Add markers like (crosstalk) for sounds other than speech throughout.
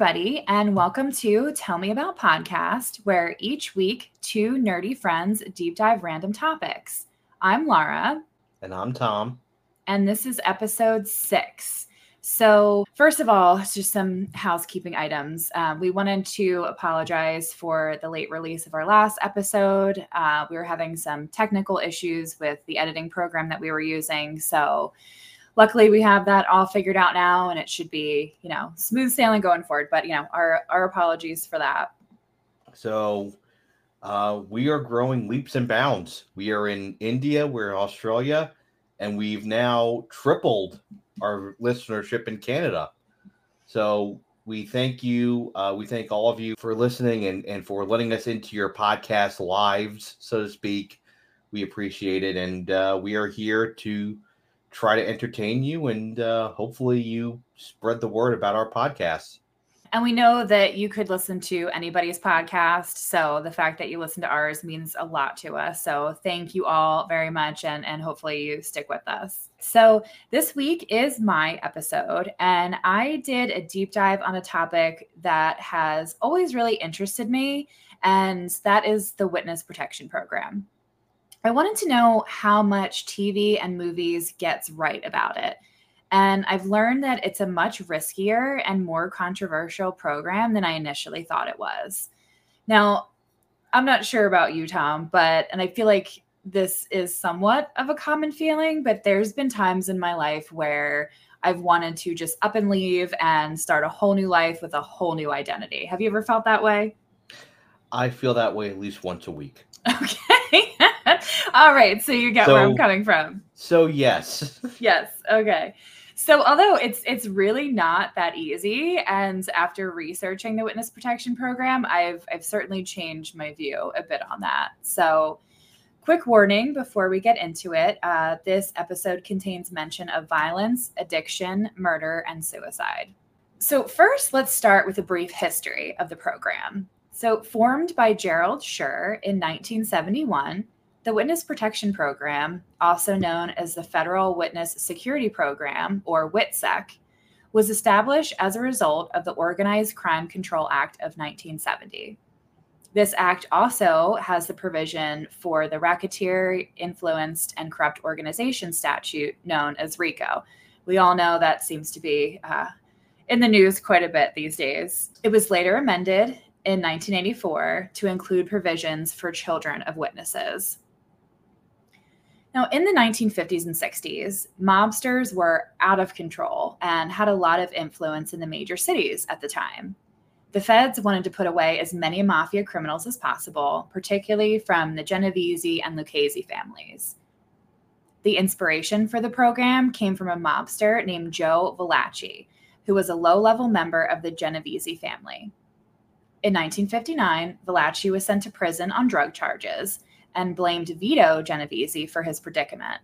Everybody, and welcome to Tell Me About Podcast, where each week two nerdy friends deep dive random topics. I'm Laura. And I'm Tom. And this is episode six. So, first of all, just some housekeeping items. Um, we wanted to apologize for the late release of our last episode. Uh, we were having some technical issues with the editing program that we were using. So, luckily we have that all figured out now and it should be you know smooth sailing going forward but you know our our apologies for that. So uh, we are growing leaps and bounds. We are in india we're in australia and we've now tripled our listenership in canada. So we thank you uh, we thank all of you for listening and, and for letting us into your podcast lives so to speak. We appreciate it and uh, we are here to try to entertain you and uh, hopefully you spread the word about our podcast. And we know that you could listen to anybody's podcast. So the fact that you listen to ours means a lot to us. So thank you all very much. And, and hopefully you stick with us. So this week is my episode. And I did a deep dive on a topic that has always really interested me. And that is the Witness Protection Program. I wanted to know how much TV and movies gets right about it. And I've learned that it's a much riskier and more controversial program than I initially thought it was. Now, I'm not sure about you, Tom, but, and I feel like this is somewhat of a common feeling, but there's been times in my life where I've wanted to just up and leave and start a whole new life with a whole new identity. Have you ever felt that way? I feel that way at least once a week. (laughs) Okay. All right. So you get so, where I'm coming from. So yes. (laughs) yes. Okay. So although it's it's really not that easy, and after researching the witness protection program, I've I've certainly changed my view a bit on that. So quick warning before we get into it uh, this episode contains mention of violence addiction murder and suicide so first let's start with a brief history of the program so formed by gerald shur in 1971 the Witness Protection Program, also known as the Federal Witness Security Program, or WITSEC, was established as a result of the Organized Crime Control Act of 1970. This act also has the provision for the Racketeer Influenced and Corrupt Organization statute known as RICO. We all know that seems to be uh, in the news quite a bit these days. It was later amended in 1984 to include provisions for children of witnesses. Now, in the 1950s and 60s, mobsters were out of control and had a lot of influence in the major cities at the time. The feds wanted to put away as many mafia criminals as possible, particularly from the Genovese and Lucchese families. The inspiration for the program came from a mobster named Joe Valachi, who was a low level member of the Genovese family. In 1959, Valachi was sent to prison on drug charges and blamed Vito Genovese for his predicament.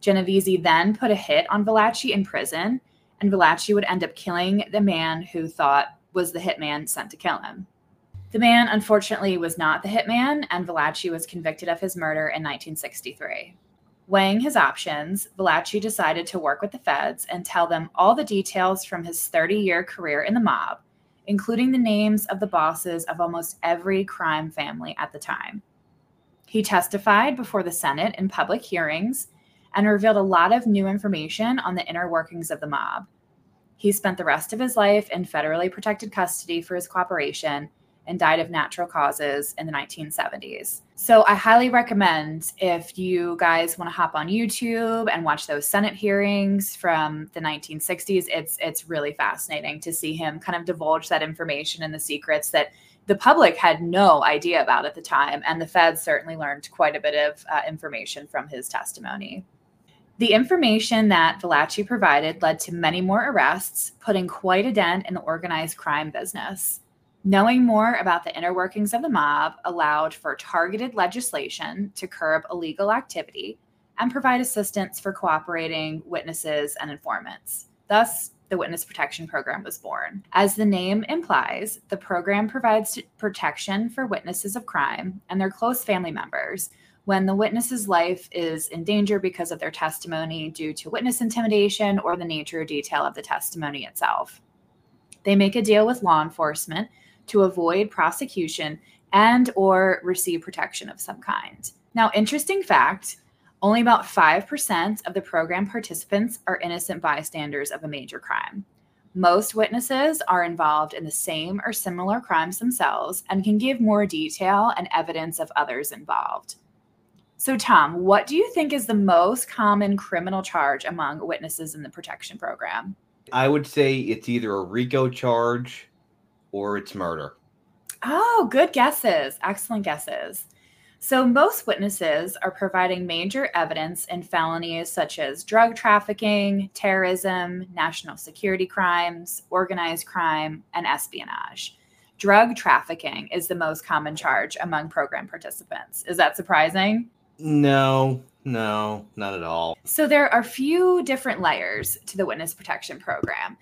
Genovese then put a hit on Valachi in prison, and Valachi would end up killing the man who thought was the hitman sent to kill him. The man, unfortunately, was not the hitman, and Valachi was convicted of his murder in 1963. Weighing his options, Valachi decided to work with the feds and tell them all the details from his 30 year career in the mob, including the names of the bosses of almost every crime family at the time. He testified before the Senate in public hearings and revealed a lot of new information on the inner workings of the mob. He spent the rest of his life in federally protected custody for his cooperation and died of natural causes in the 1970s. So I highly recommend if you guys want to hop on YouTube and watch those Senate hearings from the 1960s, it's it's really fascinating to see him kind of divulge that information and the secrets that the public had no idea about at the time, and the feds certainly learned quite a bit of uh, information from his testimony. The information that Valachi provided led to many more arrests, putting quite a dent in the organized crime business. Knowing more about the inner workings of the mob allowed for targeted legislation to curb illegal activity and provide assistance for cooperating witnesses and informants, thus the Witness Protection Program was born. As the name implies, the program provides protection for witnesses of crime and their close family members when the witness's life is in danger because of their testimony due to witness intimidation or the nature or detail of the testimony itself. They make a deal with law enforcement to avoid prosecution and or receive protection of some kind. Now, interesting fact, only about 5% of the program participants are innocent bystanders of a major crime. Most witnesses are involved in the same or similar crimes themselves and can give more detail and evidence of others involved. So, Tom, what do you think is the most common criminal charge among witnesses in the protection program? I would say it's either a RICO charge or it's murder. Oh, good guesses. Excellent guesses. So, most witnesses are providing major evidence in felonies such as drug trafficking, terrorism, national security crimes, organized crime, and espionage. Drug trafficking is the most common charge among program participants. Is that surprising? No, no, not at all. So, there are a few different layers to the witness protection program.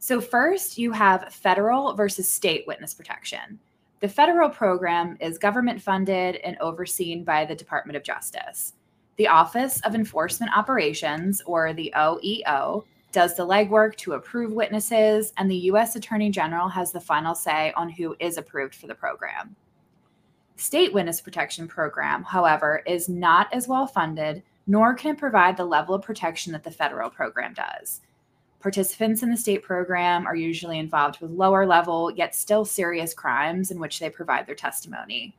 So, first, you have federal versus state witness protection. The federal program is government funded and overseen by the Department of Justice. The Office of Enforcement Operations, or the OEO, does the legwork to approve witnesses, and the U.S. Attorney General has the final say on who is approved for the program. State Witness Protection Program, however, is not as well funded, nor can it provide the level of protection that the federal program does. Participants in the state program are usually involved with lower level, yet still serious crimes in which they provide their testimony.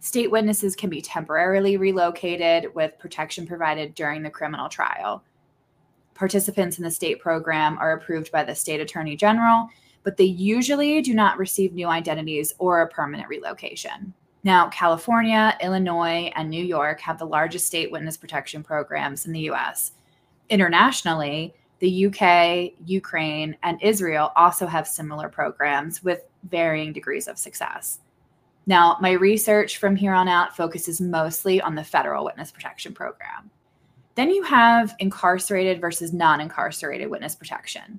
State witnesses can be temporarily relocated with protection provided during the criminal trial. Participants in the state program are approved by the state attorney general, but they usually do not receive new identities or a permanent relocation. Now, California, Illinois, and New York have the largest state witness protection programs in the US. Internationally, the UK, Ukraine, and Israel also have similar programs with varying degrees of success. Now, my research from here on out focuses mostly on the federal witness protection program. Then you have incarcerated versus non incarcerated witness protection.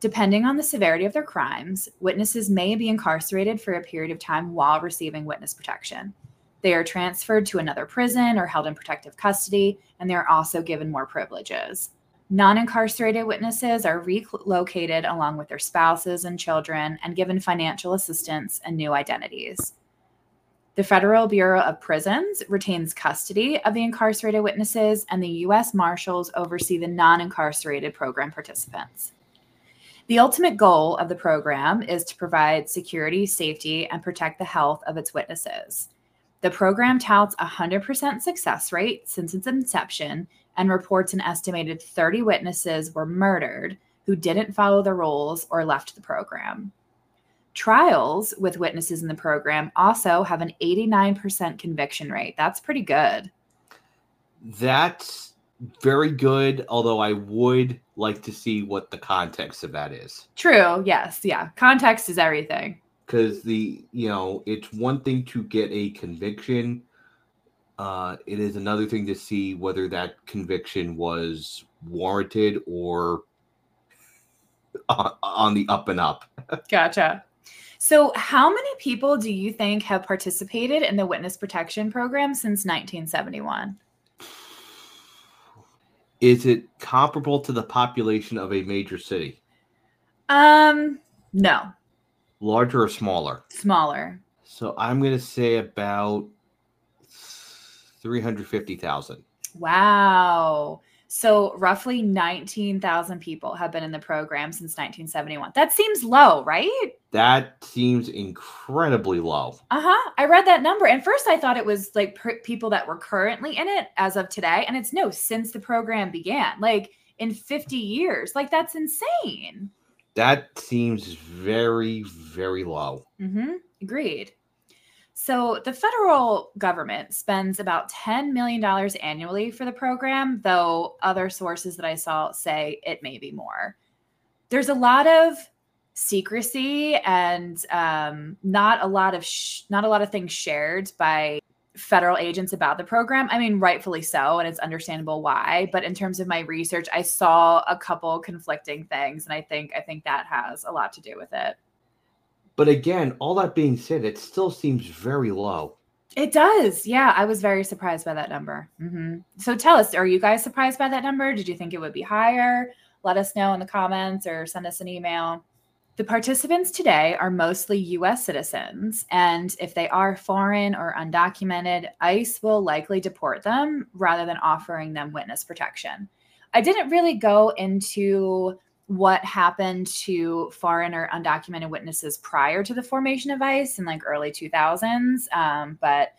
Depending on the severity of their crimes, witnesses may be incarcerated for a period of time while receiving witness protection. They are transferred to another prison or held in protective custody, and they are also given more privileges. Non incarcerated witnesses are relocated along with their spouses and children and given financial assistance and new identities. The Federal Bureau of Prisons retains custody of the incarcerated witnesses, and the U.S. Marshals oversee the non incarcerated program participants. The ultimate goal of the program is to provide security, safety, and protect the health of its witnesses. The program touts a 100% success rate since its inception and reports an estimated 30 witnesses were murdered who didn't follow the rules or left the program. Trials with witnesses in the program also have an 89% conviction rate. That's pretty good. That's very good, although I would like to see what the context of that is. True. Yes. Yeah. Context is everything. Because the, you know, it's one thing to get a conviction uh, it is another thing to see whether that conviction was warranted or (laughs) on the up and up. (laughs) gotcha. So, how many people do you think have participated in the witness protection program since 1971? Is it comparable to the population of a major city? Um, no. Larger or smaller? Smaller. So, I'm going to say about 350,000. Wow. So roughly 19,000 people have been in the program since 1971. That seems low, right? That seems incredibly low. Uh-huh. I read that number and first I thought it was like per- people that were currently in it as of today and it's no since the program began. Like in 50 years. Like that's insane. That seems very very low. Mhm. Agreed. So, the federal government spends about $10 million annually for the program, though other sources that I saw say it may be more. There's a lot of secrecy and um, not a lot of sh- not a lot of things shared by federal agents about the program. I mean, rightfully so, and it's understandable why. But in terms of my research, I saw a couple conflicting things, and I think I think that has a lot to do with it. But again, all that being said, it still seems very low. It does. Yeah, I was very surprised by that number. Mm-hmm. So tell us, are you guys surprised by that number? Did you think it would be higher? Let us know in the comments or send us an email. The participants today are mostly US citizens, and if they are foreign or undocumented, ICE will likely deport them rather than offering them witness protection. I didn't really go into what happened to foreign or undocumented witnesses prior to the formation of ICE in like early 2000s, um, but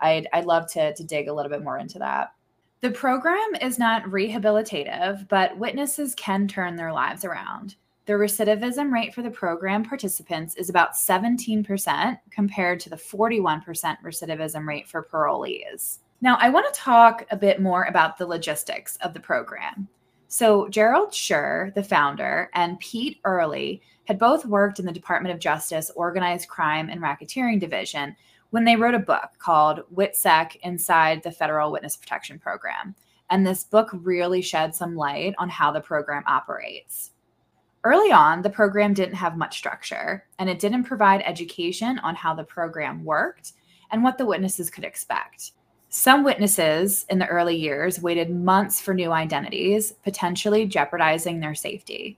I'd, I'd love to, to dig a little bit more into that. The program is not rehabilitative, but witnesses can turn their lives around. The recidivism rate for the program participants is about 17% compared to the 41% recidivism rate for parolees. Now, I want to talk a bit more about the logistics of the program. So, Gerald Shur, the founder, and Pete Earley had both worked in the Department of Justice Organized Crime and Racketeering Division when they wrote a book called WITSEC Inside the Federal Witness Protection Program. And this book really shed some light on how the program operates. Early on, the program didn't have much structure, and it didn't provide education on how the program worked and what the witnesses could expect. Some witnesses in the early years waited months for new identities, potentially jeopardizing their safety.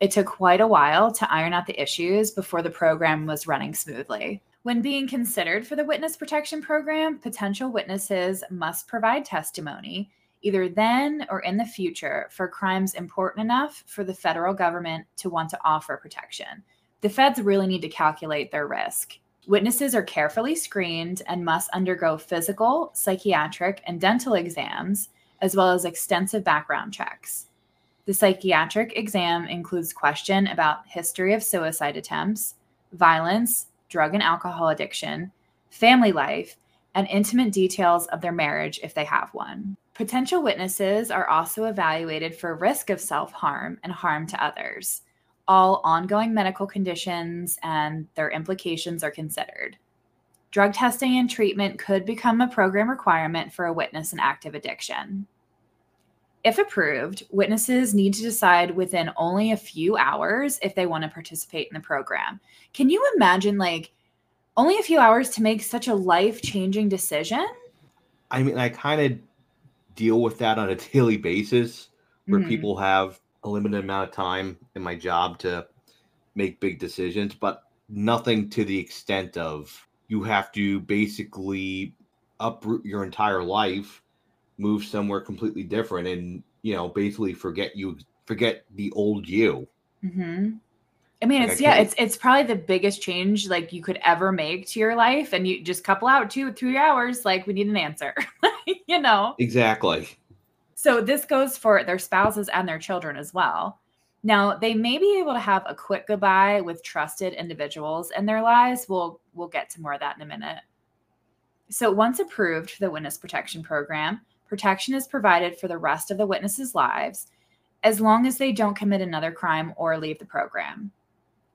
It took quite a while to iron out the issues before the program was running smoothly. When being considered for the witness protection program, potential witnesses must provide testimony either then or in the future for crimes important enough for the federal government to want to offer protection. The feds really need to calculate their risk. Witnesses are carefully screened and must undergo physical, psychiatric, and dental exams, as well as extensive background checks. The psychiatric exam includes question about history of suicide attempts, violence, drug and alcohol addiction, family life, and intimate details of their marriage if they have one. Potential witnesses are also evaluated for risk of self harm and harm to others. All ongoing medical conditions and their implications are considered. Drug testing and treatment could become a program requirement for a witness in active addiction. If approved, witnesses need to decide within only a few hours if they want to participate in the program. Can you imagine, like, only a few hours to make such a life changing decision? I mean, I kind of deal with that on a daily basis where mm-hmm. people have a limited amount of time in my job to make big decisions, but nothing to the extent of you have to basically uproot your entire life move somewhere completely different and you know basically forget you forget the old you. Mm-hmm. i mean like it's I yeah it's it's probably the biggest change like you could ever make to your life and you just couple out two three hours like we need an answer (laughs) you know? Exactly so this goes for their spouses and their children as well. Now they may be able to have a quick goodbye with trusted individuals in their lives. We'll we'll get to more of that in a minute. So once approved for the witness protection program protection is provided for the rest of the witnesses' lives as long as they don't commit another crime or leave the program.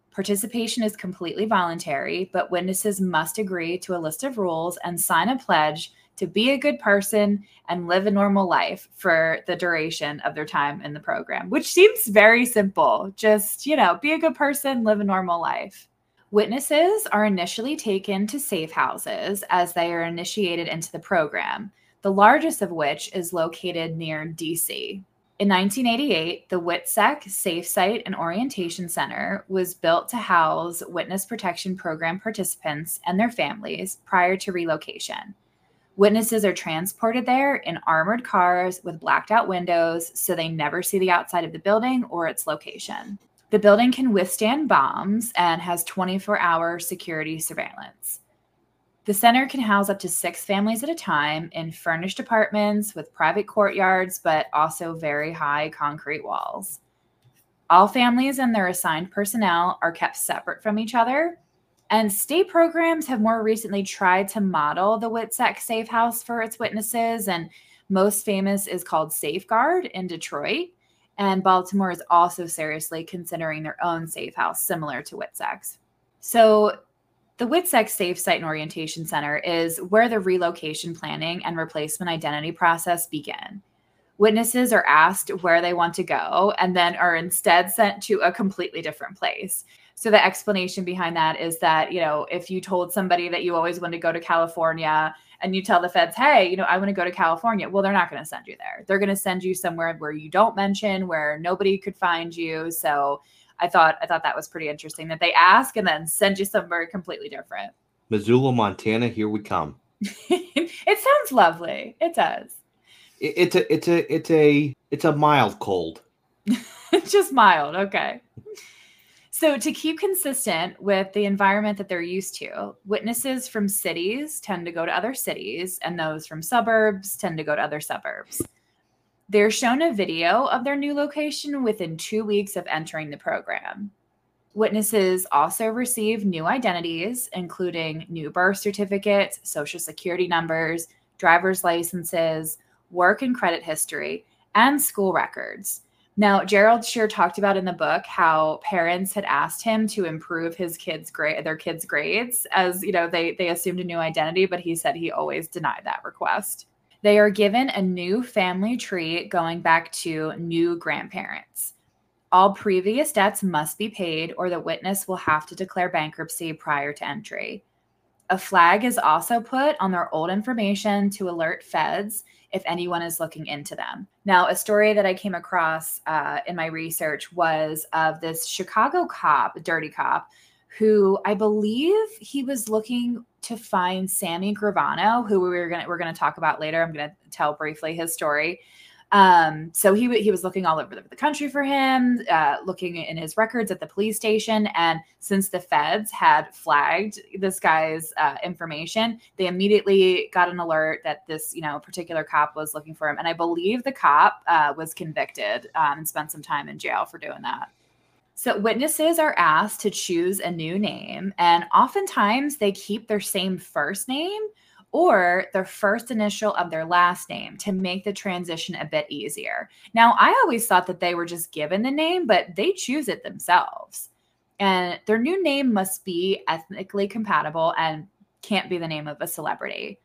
Participation is completely voluntary, but witnesses must agree to a list of rules and sign a pledge to be a good person and live a normal life for the duration of their time in the program, which seems very simple. Just, you know, be a good person, live a normal life. Witnesses are initially taken to safe houses as they are initiated into the program the largest of which is located near DC. In 1988, the WITSEC Safe Site and Orientation Center was built to house Witness Protection Program participants and their families prior to relocation. Witnesses are transported there in armored cars with blacked out windows so they never see the outside of the building or its location. The building can withstand bombs and has 24 hour security surveillance. The center can house up to six families at a time in furnished apartments with private courtyards, but also very high concrete walls. All families and their assigned personnel are kept separate from each other. And state programs have more recently tried to model the WITSEC Safe House for its witnesses. And most famous is called Safeguard in Detroit. And Baltimore is also seriously considering their own safe house similar to WITSEC's. So the WITSEC Safe Site and Orientation Center is where the relocation planning and replacement identity process begin. Witnesses are asked where they want to go and then are instead sent to a completely different place. So the explanation behind that is that, you know, if you told somebody that you always want to go to California and you tell the feds, hey, you know, I want to go to California, well, they're not going to send you there. They're going to send you somewhere where you don't mention, where nobody could find you. So I thought I thought that was pretty interesting that they ask and then send you somewhere completely different. Missoula, Montana, here we come. (laughs) it sounds lovely. It does. It, it's a it's a it's a it's a mild cold. (laughs) Just mild, okay. So, to keep consistent with the environment that they're used to, witnesses from cities tend to go to other cities, and those from suburbs tend to go to other suburbs. They're shown a video of their new location within two weeks of entering the program. Witnesses also receive new identities, including new birth certificates, social security numbers, driver's licenses, work and credit history, and school records. Now, Gerald Shur talked about in the book how parents had asked him to improve his kids' grade, their kids' grades, as you know they they assumed a new identity, but he said he always denied that request. They are given a new family tree going back to new grandparents. All previous debts must be paid, or the witness will have to declare bankruptcy prior to entry. A flag is also put on their old information to alert feds if anyone is looking into them. Now, a story that I came across uh, in my research was of this Chicago cop, dirty cop, who I believe he was looking to find Sammy Gravano, who we were gonna we're gonna talk about later. I'm gonna tell briefly his story. Um, so he he was looking all over the, country for him, uh, looking in his records at the police station, and since the feds had flagged this guy's uh, information, they immediately got an alert that this you know particular cop was looking for him, and I believe the cop uh, was convicted um, and spent some time in jail for doing that. So, witnesses are asked to choose a new name, and oftentimes they keep their same first name, or the first initial of their last name to make the transition a bit easier. Now, I always thought that they were just given the name, but they choose it themselves. And their new name must be ethnically compatible and can't be the name of a celebrity.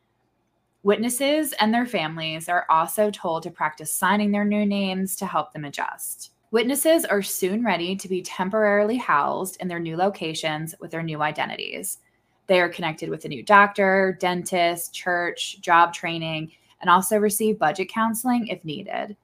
Witnesses and their families are also told to practice signing their new names to help them adjust. Witnesses are soon ready to be temporarily housed in their new locations with their new identities. They are connected with a new doctor, dentist, church, job training, and also receive budget counseling if needed.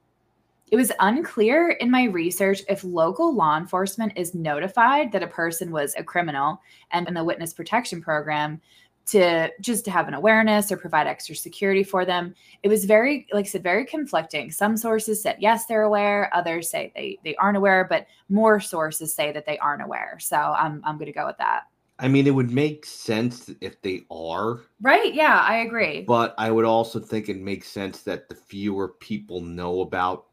It was unclear in my research if local law enforcement is notified that a person was a criminal and in the witness protection program to just to have an awareness or provide extra security for them. It was very, like I said, very conflicting. Some sources said yes, they're aware. Others say they they aren't aware, but more sources say that they aren't aware. So I'm I'm going to go with that. I mean, it would make sense if they are. Right. Yeah, I agree. But I would also think it makes sense that the fewer people know about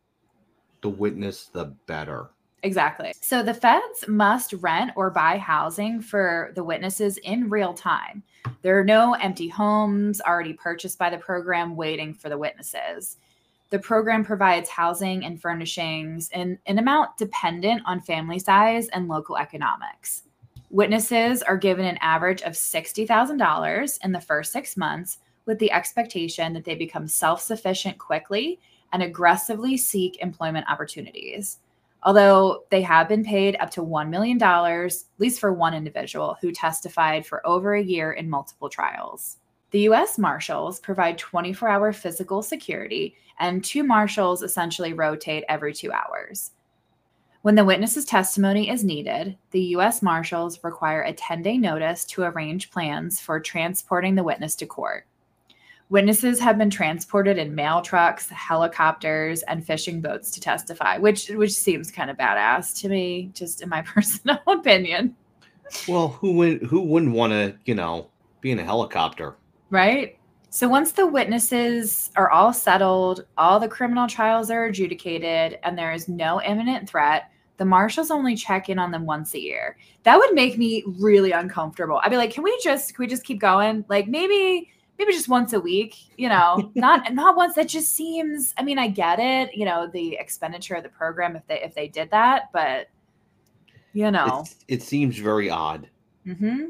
the witness, the better. Exactly. So the feds must rent or buy housing for the witnesses in real time. There are no empty homes already purchased by the program waiting for the witnesses. The program provides housing and furnishings in an amount dependent on family size and local economics. Witnesses are given an average of $60,000 in the first six months with the expectation that they become self sufficient quickly and aggressively seek employment opportunities. Although they have been paid up to $1 million, at least for one individual who testified for over a year in multiple trials. The U.S. Marshals provide 24 hour physical security, and two marshals essentially rotate every two hours. When the witness's testimony is needed, the U.S. Marshals require a 10 day notice to arrange plans for transporting the witness to court. Witnesses have been transported in mail trucks, helicopters, and fishing boats to testify, which which seems kind of badass to me, just in my (laughs) personal opinion. Well, who would who wouldn't want to, you know, be in a helicopter? Right? So once the witnesses are all settled, all the criminal trials are adjudicated, and there is no imminent threat, the marshals only check in on them once a year. That would make me really uncomfortable. I'd be like, can we just can we just keep going? Like maybe maybe just once a week, you know, (laughs) not not once. That just seems. I mean, I get it, you know, the expenditure of the program if they if they did that, but you know, it seems very odd. Hmm.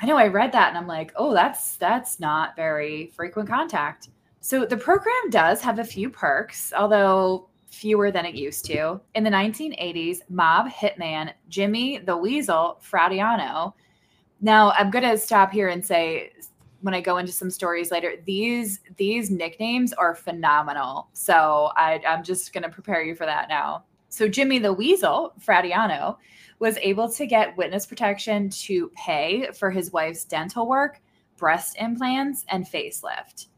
I know I read that and I'm like, oh, that's that's not very frequent contact. So the program does have a few perks, although fewer than it used to. In the 1980s, mob hitman Jimmy the Weasel Fratianno. Now I'm gonna stop here and say when I go into some stories later, these these nicknames are phenomenal. So I, I'm just gonna prepare you for that now. So Jimmy the Weasel, Fratianno, was able to get witness protection to pay for his wife's dental work, breast implants, and facelift.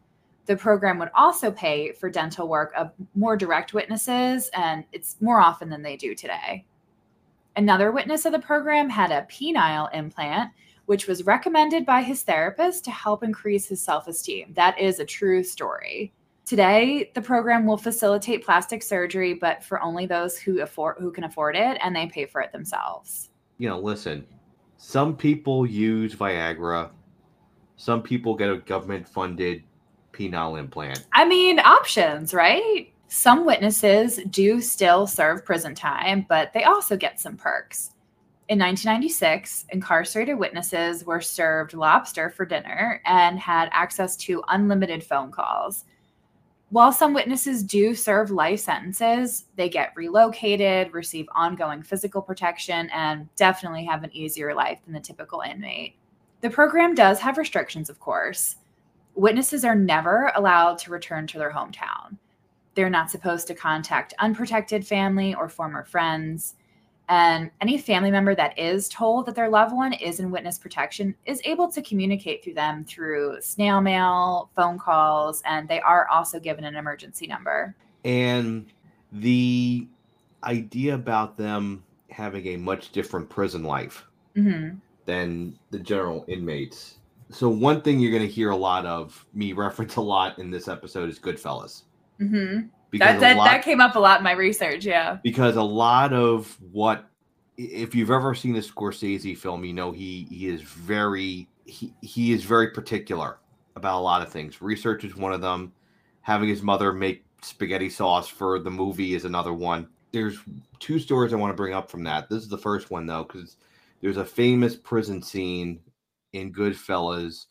The program would also pay for dental work of more direct witnesses, and it's more often than they do today. Another witness of the program had a penile implant, which was recommended by his therapist to help increase his self esteem. That is a true story. Today, the program will facilitate plastic surgery, but for only those who afford who can afford it and they pay for it themselves. You know, listen, some people use Viagra, some people get a government funded penile implant. I mean, options, right? Some witnesses do still serve prison time, but they also get some perks. In 1996, incarcerated witnesses were served lobster for dinner and had access to unlimited phone calls. While some witnesses do serve life sentences, they get relocated, receive ongoing physical protection, and definitely have an easier life than the typical inmate. The program does have restrictions, of course. Witnesses are never allowed to return to their hometown. They're not supposed to contact unprotected family or former friends. And any family member that is told that their loved one is in witness protection is able to communicate through them through snail mail, phone calls, and they are also given an emergency number. And the idea about them having a much different prison life Mm-hmm. than the general inmates. So, one thing you're going to hear a lot of me reference a lot in this episode is Goodfellas. Mm-hmm. Because That, that, lot- that came up a lot in my research. Yeah. because a lot of what if you've ever seen a Scorsese film, you know he he is very he, he is very particular about a lot of things. Research is one of them. Having his mother make spaghetti sauce for the movie is another one. There's two stories I want to bring up from that. This is the first one though, because there's a famous prison scene in Goodfellas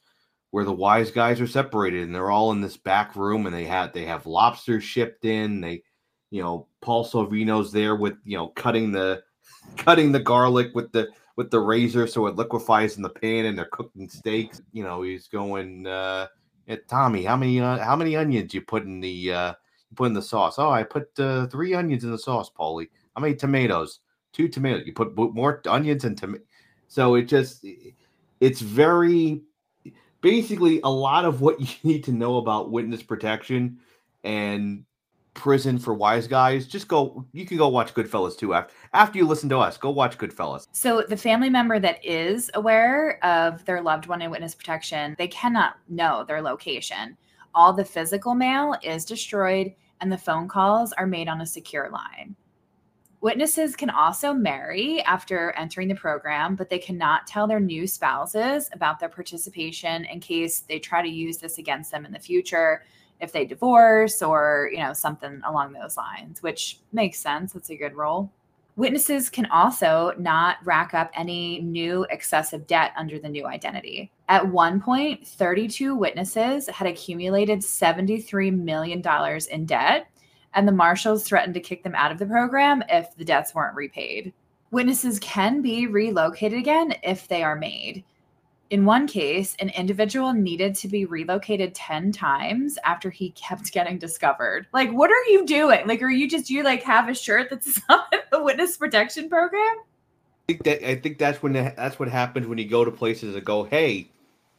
where the wise guys are separated and they're all in this back room and they have they have lobsters shipped in. They you know Paul Sorvino's there with you know cutting the (laughs) cutting the garlic with the with the razor so it liquefies in the pan and they're cooking steaks. You know he's going, uh, "Eh, Tommy, how many uh, how many onions you put in the uh, put in the sauce? Oh, I put uh, three onions in the sauce, Paulie. How many tomatoes? Two tomatoes. You put more onions and tomato. So it just it's very basically a lot of what (laughs) you need to know about witness protection and prison for wise guys. Just go. You can go watch Goodfellas too. After after you listen to us, go watch Goodfellas. So the family member that is aware of their loved one in witness protection, they cannot know their location. All the physical mail is destroyed and the phone calls are made on a secure line. Witnesses can also marry after entering the program, but they cannot tell their new spouses about their participation in case they try to use this against them in the future if they divorce or, you know, something along those lines, which makes sense. That's a good role. Witnesses can also not rack up any new excessive debt under the new identity. At one point, 32 witnesses had accumulated $73 million in debt, and the marshals threatened to kick them out of the program if the debts weren't repaid. Witnesses can be relocated again if they are made. In one case, an individual needed to be relocated 10 times after he kept getting discovered. Like, what are you doing? Like, are you just, you like have a shirt that's on (laughs) the witness protection program? I think that I think that's when that's what happens when you go to places and go, hey,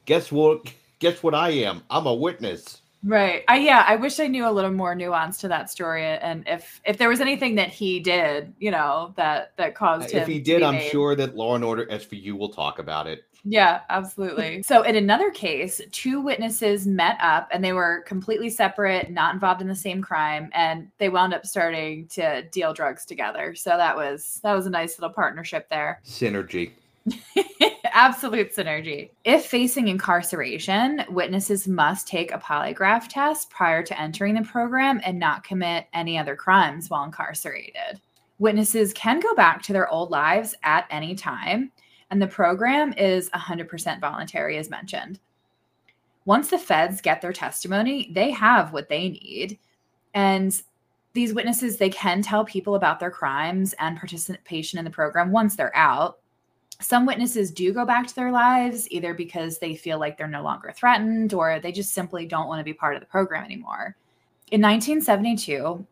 guess what? Guess what I am? I'm a witness. Right. I yeah, I wish I knew a little more nuance to that story and if if there was anything that he did, you know, that that uh, caused him If he did, I'm made. sure that Law and Order SVU will talk about it. Yeah, absolutely. so, in another case, two witnesses met up and they were completely separate, not involved in the same crime, and they wound up starting to deal drugs together. So that was that was a nice little partnership there. Synergy. (laughs) Absolute synergy. If facing incarceration, witnesses must take a polygraph test prior to entering the program and not commit any other crimes while incarcerated. Witnesses can go back to their old lives at any time, and the program is 100% voluntary, as mentioned. Once the feds get their testimony, they have what they need. And these witnesses, they can tell people about their crimes and participation in the program once they're out some witnesses do go back to their lives either because they feel like they're no longer threatened or they just simply don't want to be part of the program anymore. In 1972,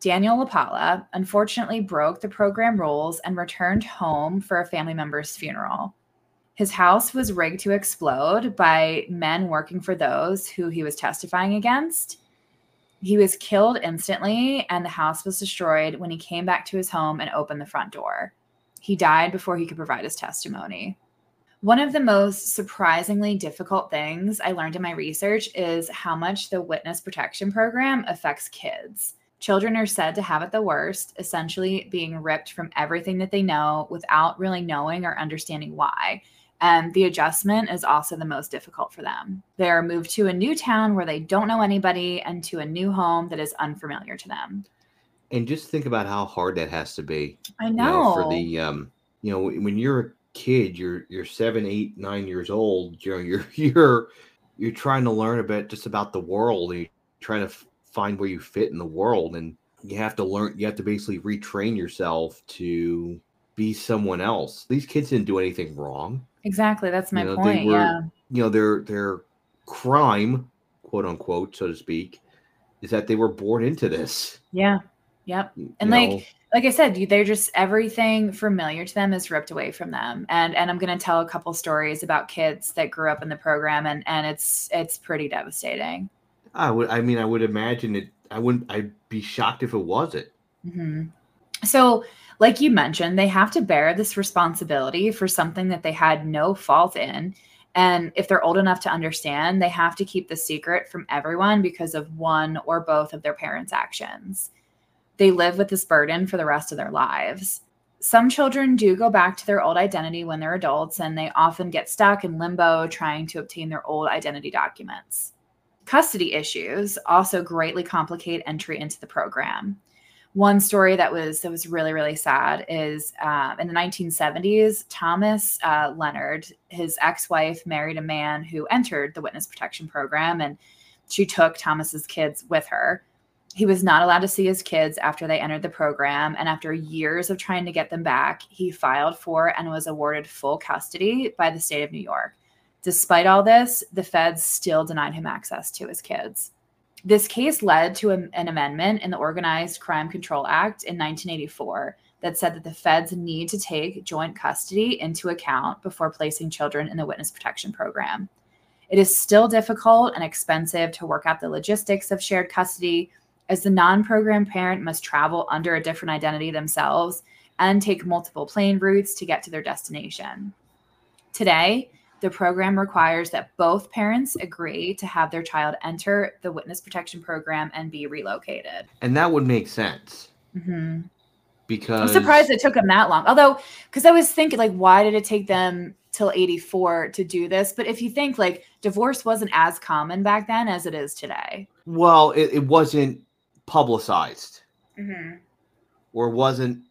Daniel LaPala unfortunately broke the program rules and returned home for a family member's funeral. His house was rigged to explode by men working for those who he was testifying against. He was killed instantly, and the house was destroyed when he came back to his home and opened the front door. He died before he could provide his testimony. One of the most surprisingly difficult things I learned in my research is how much the witness protection program affects kids. Children are said to have it the worst, essentially being ripped from everything that they know without really knowing or understanding why. And the adjustment is also the most difficult for them. They are moved to a new town where they don't know anybody and to a new home that is unfamiliar to them. And just think about how hard that has to be. I you know. for the um, you know, when you're a kid, you're you're seven, eight, nine years old. You know, you're (laughs) you're you're trying to learn a bit just about the world. And you're trying to find where you fit in the world, and you have to learn. You have to basically retrain yourself to be someone else. These kids didn't do anything wrong. exactly. That's my you know, point. were- yeah. You know, their their crime, quote unquote, so to speak, is that they were born into this. Yeah. Yep. And, like, know. like I said, they're just everything familiar to them is ripped away from them. And and I'm going to tell a couple stories about kids that grew up in the program and and it's it's pretty devastating. I would. I mean, I would imagine it. I wouldn't. I'd be shocked if it wasn't. hmm So, like you mentioned, they have to bear this responsibility for something that they had no fault in. And if they're old enough to understand, they have to keep the secret from everyone because of one or both of their parents' actions. They live with this burden for the rest of their lives. Some children do go back to their old identity when they're adults, and they often get stuck in limbo trying to obtain their old identity documents. Custody issues also greatly complicate entry into the program one story that was that was really really sad is uh, in the 1970s thomas uh, leonard his ex-wife married a man who entered the witness protection program and she took thomas's kids with her he was not allowed to see his kids after they entered the program. And after years of trying to get them back he filed for and was awarded full custody by the state of new york. Despite all this the feds still denied him access to his kids. This case led to an amendment in the Organized Crime Control Act in 1984 that said that the feds need to take joint custody into account before placing children in the witness protection program. It is still difficult and expensive to work out the logistics of shared custody, as the non program parent must travel under a different identity themselves and take multiple plane routes to get to their destination. Today, the program requires that both parents agree to have their child enter the witness protection program and be relocated. And that would make sense hmm because I'm surprised it took them that long. Although, because I was thinking, like, why did it take them till 84 to do this? But if you think, like, divorce wasn't as common back then as it is today. Well, it, it wasn't publicized Mm-hmm. or wasn't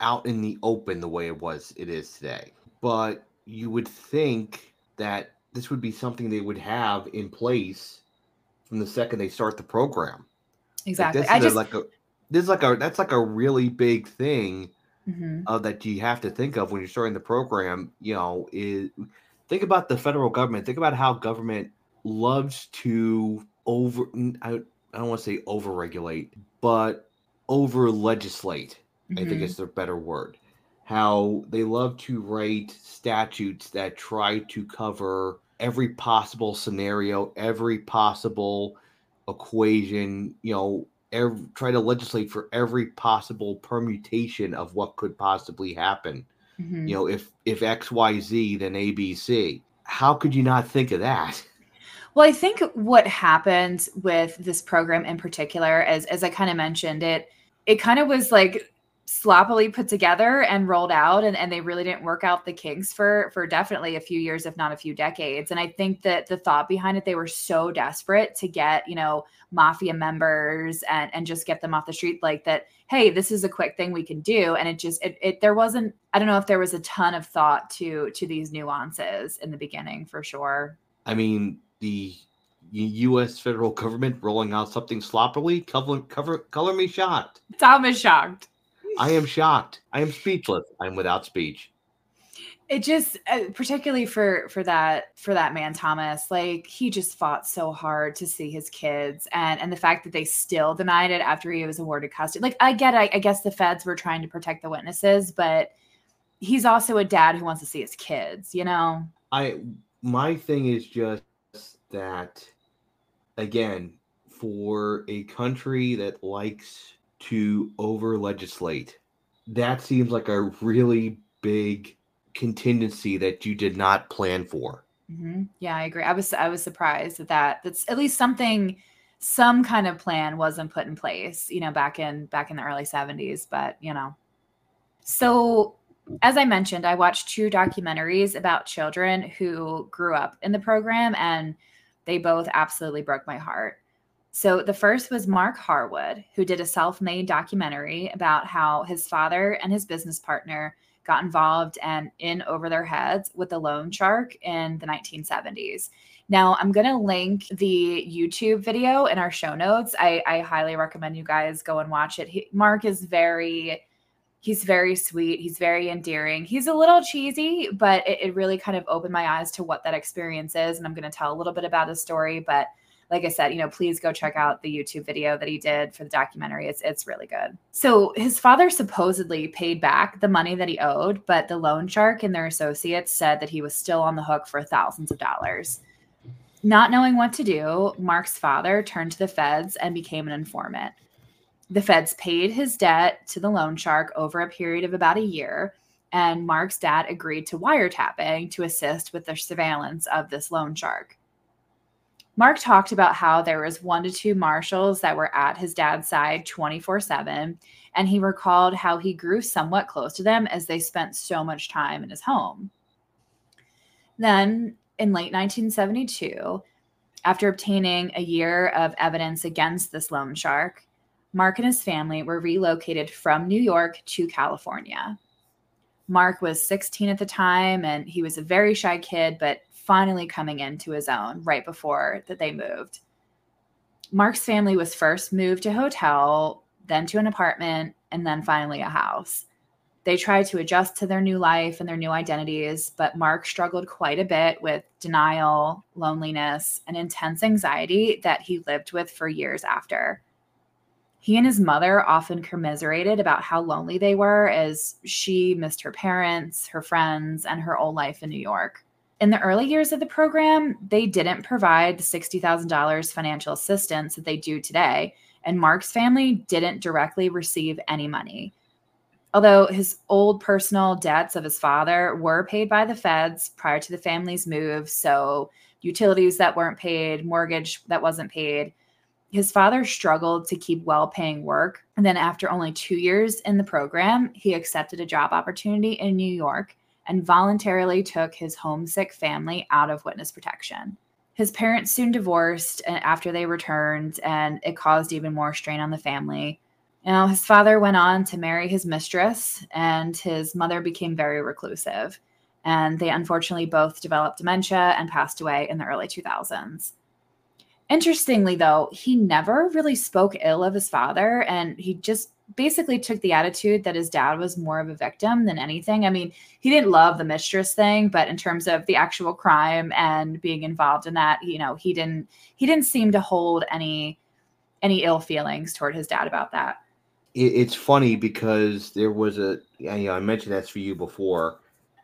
out in the open the way it was it is today. But you would think that this would be something they would have in place from the second they start the program. Like, Exactly. this I just, like a this is like a that's like a really big thing Mhm. uh, that you have to think of when you're starting the program. You know, is think about the federal government. Think about how government loves to over. I, I don't want to say over regulate, but over legislate. I think Mhm. is the better word. How they love to write statutes that try to cover every possible scenario, every possible equation, you know, ev- try to legislate for every possible permutation of what could possibly happen. Mhm. You know, if if XYZ, then ABC. How could you not think of that? Well, I think what happened with this program in particular, as as I kind of mentioned, it it kind of was like sloppily put together and rolled out and, and they really didn't work out the kinks for for definitely a few years if not a few decades. And i think that the thought behind it they were so desperate to get you know mafia members and and just get them off the street like that hey this is a quick thing we can do. And it just it, it there wasn't i don't know if there was a ton of thought to to these nuances in the beginning for sure. I mean, the U.S. federal government rolling out something sloppily, cover, cover, color me shocked. tom is shocked I am shocked. I am speechless. I'm without speech. it just uh, particularly for for that for that man thomas like he just fought so hard to see his kids and and the fact that they still denied it after he was awarded custody like i get I, I guess the feds were trying to protect the witnesses but he's also a dad who wants to see his kids you know i my thing is just that again for a country that likes to over legislate that seems like a really big contingency that you did not plan for. Mm-hmm. Yeah, I agree. I was I was surprised that that that's at least something some kind of plan wasn't put in place, you know, back in back in the early 70s, but you know. So as I mentioned, I watched two documentaries about children who grew up in the program and they both absolutely broke my heart. So the first was Marc Harwood, who did a self-made documentary about how his father and his business partner got involved and in over their heads with the loan shark in the 1970s. Now, I'm going to link the YouTube video in our show notes. I, I highly recommend you guys go and watch it. He, Marc is very, he's very sweet. He's very endearing. He's a little cheesy, but it, it really kind of opened my eyes to what that experience is. And I'm going to tell a little bit about his story, but like I said, you know, please go check out the YouTube video that he did for the documentary. It's it's really good. So his father supposedly paid back the money that he owed, but the loan shark and their associates said that he was still on the hook for thousands of dollars. Not knowing what to do, Marc's father turned to the feds and became an informant. The feds paid his debt to the loan shark over a period of about a year, and Marc's dad agreed to wiretapping to assist with the surveillance of this loan shark. Marc talked about how there was one to two marshals that were at his dad's side 24/7 and he recalled how he grew somewhat close to them as they spent so much time in his home. Then in late 1972, after obtaining a year of evidence against this loan shark, Marc and his family were relocated from New York to California. Marc was 16 at the time and he was a very shy kid, but finally coming into his own right before that they moved. Marc's family was first moved to a hotel, then to an apartment, and then finally a house. They tried to adjust to their new life and their new identities, but Marc struggled quite a bit with denial, loneliness, and intense anxiety that he lived with for years after. He and his mother often commiserated about how lonely they were as she missed her parents, her friends, and her old life in New York in the early years of the program, they didn't provide the $60,000 financial assistance that they do today, and Marc's family didn't directly receive any money. Although his old personal debts of his father were paid by the feds prior to the family's move, so utilities that weren't paid, mortgage that wasn't paid, his father struggled to keep well paying work. And then, after only two years in the program, he accepted a job opportunity in New York and voluntarily took his homesick family out of witness protection. His parents soon divorced after they returned, and it caused even more strain on the family. Now, his father went on to marry his mistress, and his mother became very reclusive. And they unfortunately both developed dementia and passed away in the early 2000s. Interestingly, though, he never really spoke ill of his father, and he just basically took the attitude that his dad was more of a victim than anything. I mean, he didn't love the mistress thing, but in terms of the actual crime and being involved in that, you know, he didn't he didn't seem to hold any any ill feelings toward his dad about that. It's funny because there was a you know I mentioned SVU before.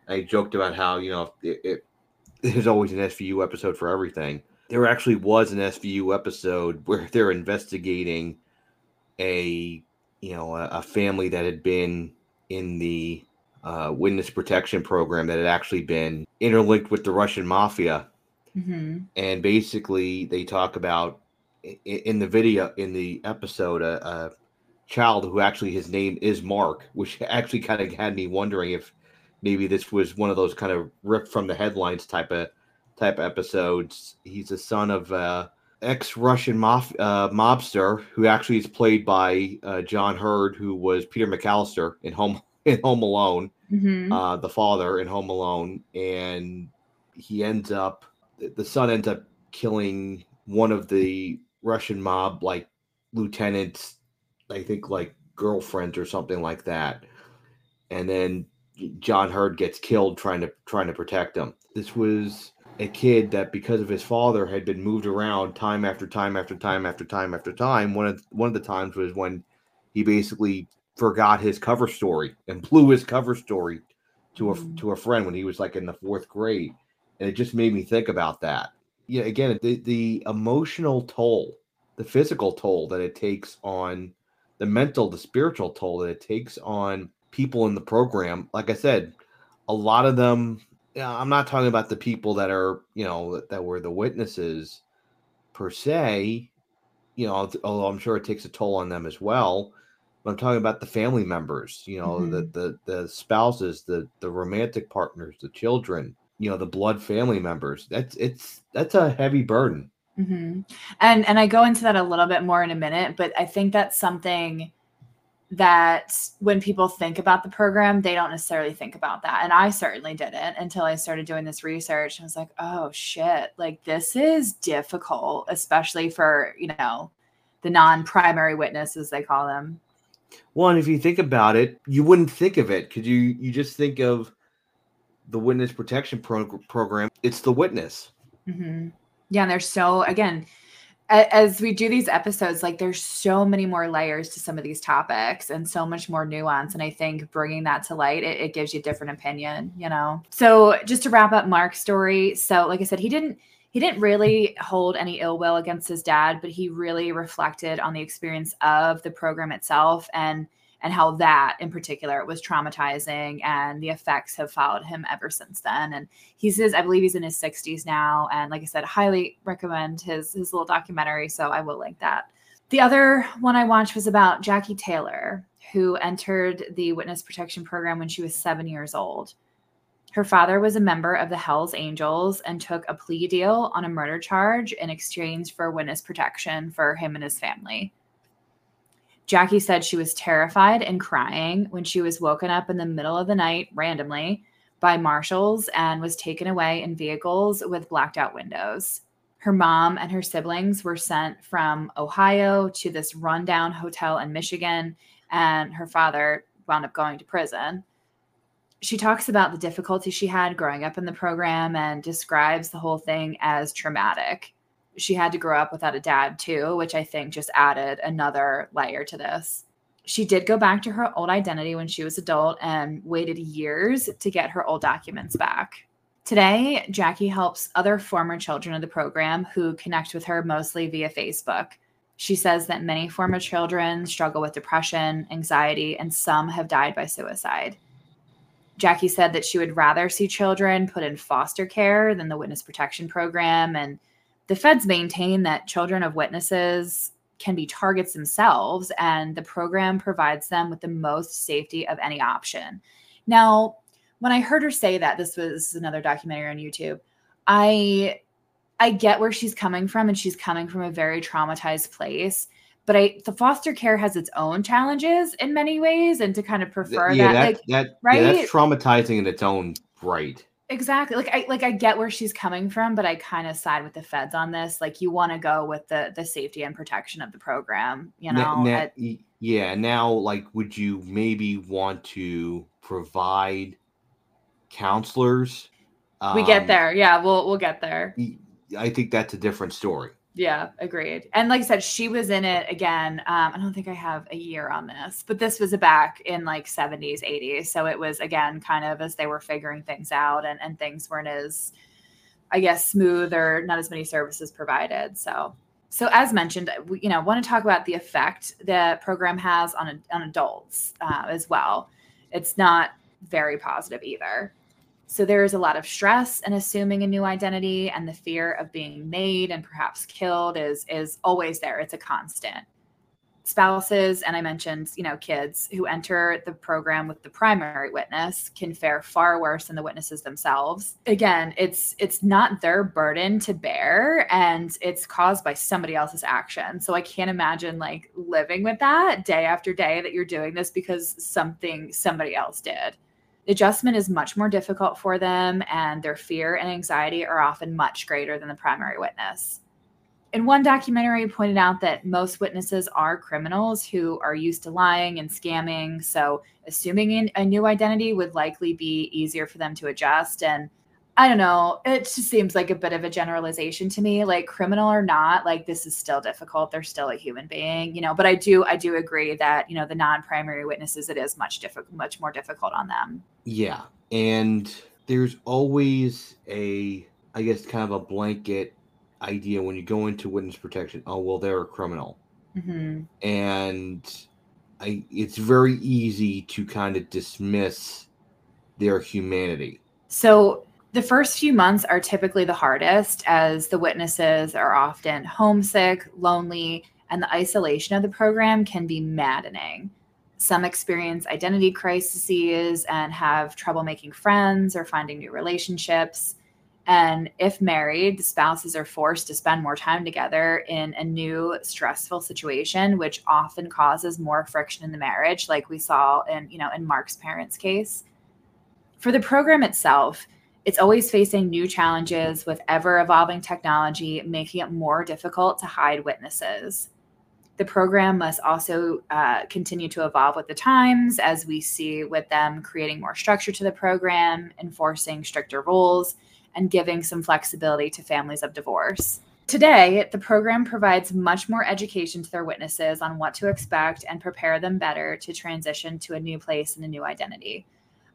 I joked about how you know it, it, (laughs) there's always an SVU episode for everything. There actually was an SVU episode (laughs) where they're investigating a you know a, a family that had been in the uh, witness protection program that had actually been interlinked with the Russian mafia. Mm-hmm. And basically, they talk about in the video, in the episode, a, a, child who actually his name is Mark, which (laughs) actually kind of had me wondering if maybe this was one of those kind of ripped from the headlines type of type episodes. He's a son of uh, ex-Russian mob, uh, mobster who actually is played by uh, John Heard, who was Peter McCallister in Home (laughs) in Home Alone, mm-hmm. uh, the father in Home Alone, and he ends up the son ends up killing one of the Russian mob like lieutenants, I think like girlfriends or something like that, and then John Heard gets killed trying to trying to protect him. This was a kid that because of his father had been moved around time after time after time after time after time. One of one of the times was when he basically forgot his cover story and blew his cover story to a mm. to a friend when he was like in the fourth grade, and it just made me think about that. Yeah, again, the the emotional toll, the physical toll that it takes on the mental, the spiritual toll that it takes on people in the program. Like I said, a lot of them. I'm not talking about the people that are, you know, that, that were the witnesses per se. You know, although I'm sure it takes a toll on them as well. But I'm talking about the family members. You know, mm-hmm. the the the spouses, the the romantic partners, the children. You know, the blood family members. That's it's that's a heavy burden. Mm-hmm. And and I go into that a little bit more in a minute, but I think that's something that when people think about the program, they don't necessarily think about that. And I certainly didn't until I started doing this research. I was like, oh shit, like this is difficult, especially for, you know, the non-primary witnesses they call them. Well, and if you think about it, you wouldn't think of it because you you just think of the witness protection pro- program. It's the witness. Mm-hmm. Yeah, and there's so again, as we do these episodes, like there's so many more layers to some of these topics and so much more nuance. And I think bringing that to light, it, it gives you a different opinion, you know? So just to wrap up Marc's story. So, like I said, he didn't he didn't really hold any ill will against his dad, but he really reflected on the experience of the program itself and and how that in particular was traumatizing and the effects have followed him ever since then. And he says i believe he's in his 60s now and like i said highly recommend his his little documentary so i will link that. The other one i watched was about jackie taylor who entered the witness protection program when she was seven years old. Her father was a member of the Hells Angels and took a plea deal on a murder charge in exchange for witness protection for him and his family. Jackie said she was terrified and crying when she was woken up in the middle of the night randomly by marshals and was taken away in vehicles with blacked out windows. Her mom and her siblings were sent from Ohio to this rundown hotel in Michigan, and her father wound up going to prison. She talks about the difficulty she had growing up in the program and describes the whole thing as traumatic she had to grow up without a dad too, which I think just added another layer to this. She did go back to her old identity when she was adult and waited years to get her old documents back. Today, Jackie helps other former children of the program who connect with her mostly via Facebook. She says that many former children struggle with depression, anxiety, and some have died by suicide. Jackie said that she would rather see children put in foster care than the witness protection program and the feds maintain that children of witnesses can be targets themselves, and the program provides them with the most safety of any option. Now, when I heard her say that, this was another documentary on YouTube. I I get where she's coming from, and she's coming from a very traumatized place. But I, the foster care has its own challenges in many ways, and to kind of prefer yeah, that, that, like, that right, yeah, that's traumatizing in its own right. Exactly. Like I like I get where she's coming from, but I kind of side with the feds on this. Like you want to go with the the safety and protection of the program, you know. Now, At, yeah, now like would you maybe want to provide counselors? We um, get there. Yeah, we'll we'll get there. I think that's a different story. Yeah, agreed. And like I said, she was in it again. Um, I don't think I have a year on this, but this was back in like 70s, 80s. So it was again kind of as they were figuring things out and, and things weren't as, I guess, smooth or not as many services provided. So so as mentioned, we, you know, want to talk about the effect the program has on on adults uh, as well. It's not very positive either. So there is a lot of stress in assuming a new identity, and the fear of being made and perhaps killed is is always there. It's a constant. Spouses and I mentioned, you know, kids who enter the program with the primary witness can fare far worse than the witnesses themselves. Again, it's it's not their burden to bear and it's caused by somebody else's action. So I can't imagine like living with that day after day that you're doing this because something somebody else did adjustment is much more difficult for them, and their fear and anxiety are often much greater than the primary witness. in one documentary pointed out that most witnesses are criminals who are used to lying and scamming so assuming a new identity would likely be easier for them to adjust and i don't know it just seems like a bit of a generalization to me like criminal or not like this is still difficult they're still a human being you know but i do i do agree that you know the non-primary witnesses it is much difficult much more difficult on them yeah and there's always a i guess kind of a blanket idea when you go into witness protection. Oh well, they're a criminal, mm-hmm. and I it's very easy to kind of dismiss their humanity. So the first few months are typically the hardest, as the witnesses are often homesick, lonely, and the isolation of the program can be maddening. Some experience identity crises and have trouble making friends or finding new relationships. And if married, the spouses are forced to spend more time together in a new stressful situation, which often causes more friction in the marriage, like we saw in, you know, in Marc's parents' case. For the program itself, it's always facing new challenges with ever evolving technology, making it more difficult to hide witnesses. The program must also uh, continue to evolve with the times, as we see with them creating more structure to the program, enforcing stricter rules, and giving some flexibility to families of divorce. Today, the program provides much more education to their witnesses on what to expect and prepare them better to transition to a new place and a new identity.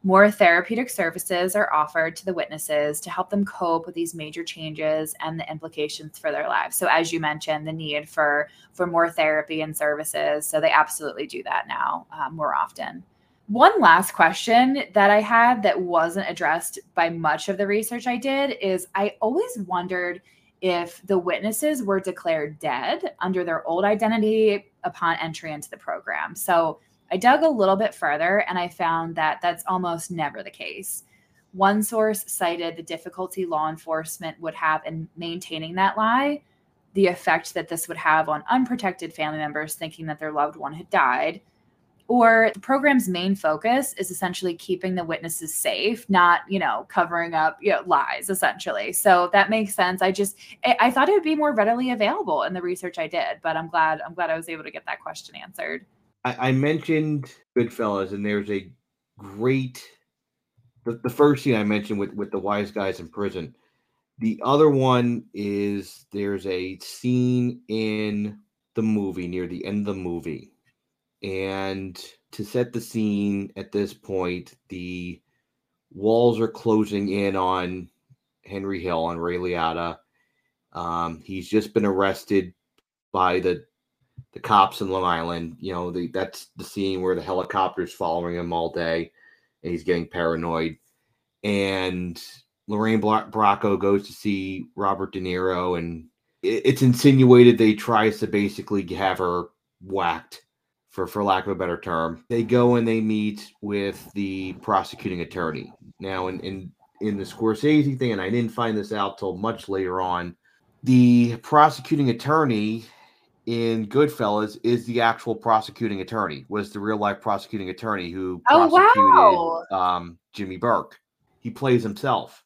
More therapeutic services are offered to the witnesses to help them cope with these major changes and the implications for their lives. So as you mentioned, the need for for more therapy and services. So they absolutely do that now uh, more often. One last question that I had that wasn't addressed by much of the research I did is I always wondered if the witnesses were declared dead under their old identity upon entry into the program. So I dug a little bit further and I found that that's almost never the case. One source cited the difficulty law enforcement would have in maintaining that lie, the effect that this would have on unprotected family members thinking that their loved one had died or the program's main focus is essentially keeping the witnesses safe not you know covering up you know, lies essentially. So that makes sense. I just i thought it would be more readily available in the research i did but i'm glad i'm glad i was able to get that question answered i, I mentioned goodfellas and there's a great the, the first scene i mentioned with with the wise guys in prison the other one is there's a scene in the movie near the end of the movie and to set the scene at this point, the walls are closing in on Henry Hill and Ray Liotta. Um, he's just been arrested by the the cops in Long Island. You know, the, that's the scene where the helicopter's following him all day, and he's getting paranoid. And Lorraine Bracco goes to see Robert De Niro, and it, it's insinuated they tries to basically have her whacked for for lack of a better term. They go and they meet with the prosecuting attorney. Now, in in in the Scorsese thing, and I didn't find this out till much later on. The prosecuting attorney in Goodfellas is the actual prosecuting attorney. Was the real life prosecuting attorney who oh, prosecuted wow. um, Jimmy Burke. He plays himself,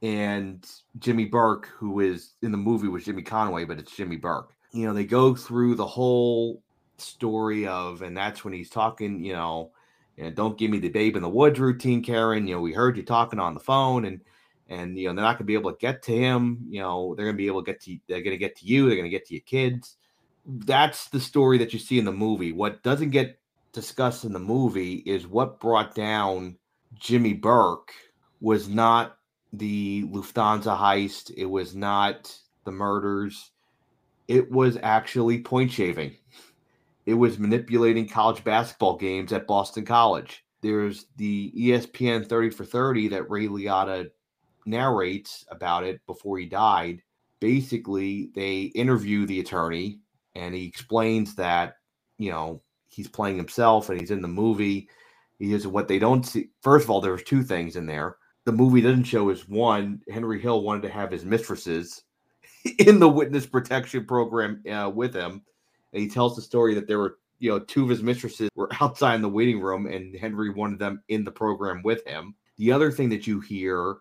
and Jimmy Burke, who is in the movie, was Jimmy Conway, but it's Jimmy Burke. You know, they go through the whole story of, and that's when he's talking, you know, and don't give me the babe in the woods routine, Karen. You know, we heard you talking on the phone, and and you know they're not gonna be able to get to him. You know, they're gonna be able to get to they're gonna get to you. They're gonna get to your kids. That's the story that you see in the movie. What doesn't get discussed in the movie is what brought down Jimmy Burke was not the Lufthansa heist. It was not the murders. It was actually point shaving it was manipulating college basketball games at Boston College. There's the ESPN 30 for 30 that Ray Liotta narrates about it before he died. Basically, they interview the attorney and he explains that, you know, he's playing himself and he's in the movie. He is what they don't see. First of all, there's two things in there. The movie doesn't show is one, Henry Hill wanted to have his mistresses (laughs) in the witness protection program uh, with him and he tells the story that there were you know two of his mistresses were (laughs) outside in the waiting room and henry wanted them in the program with him the other thing that you hear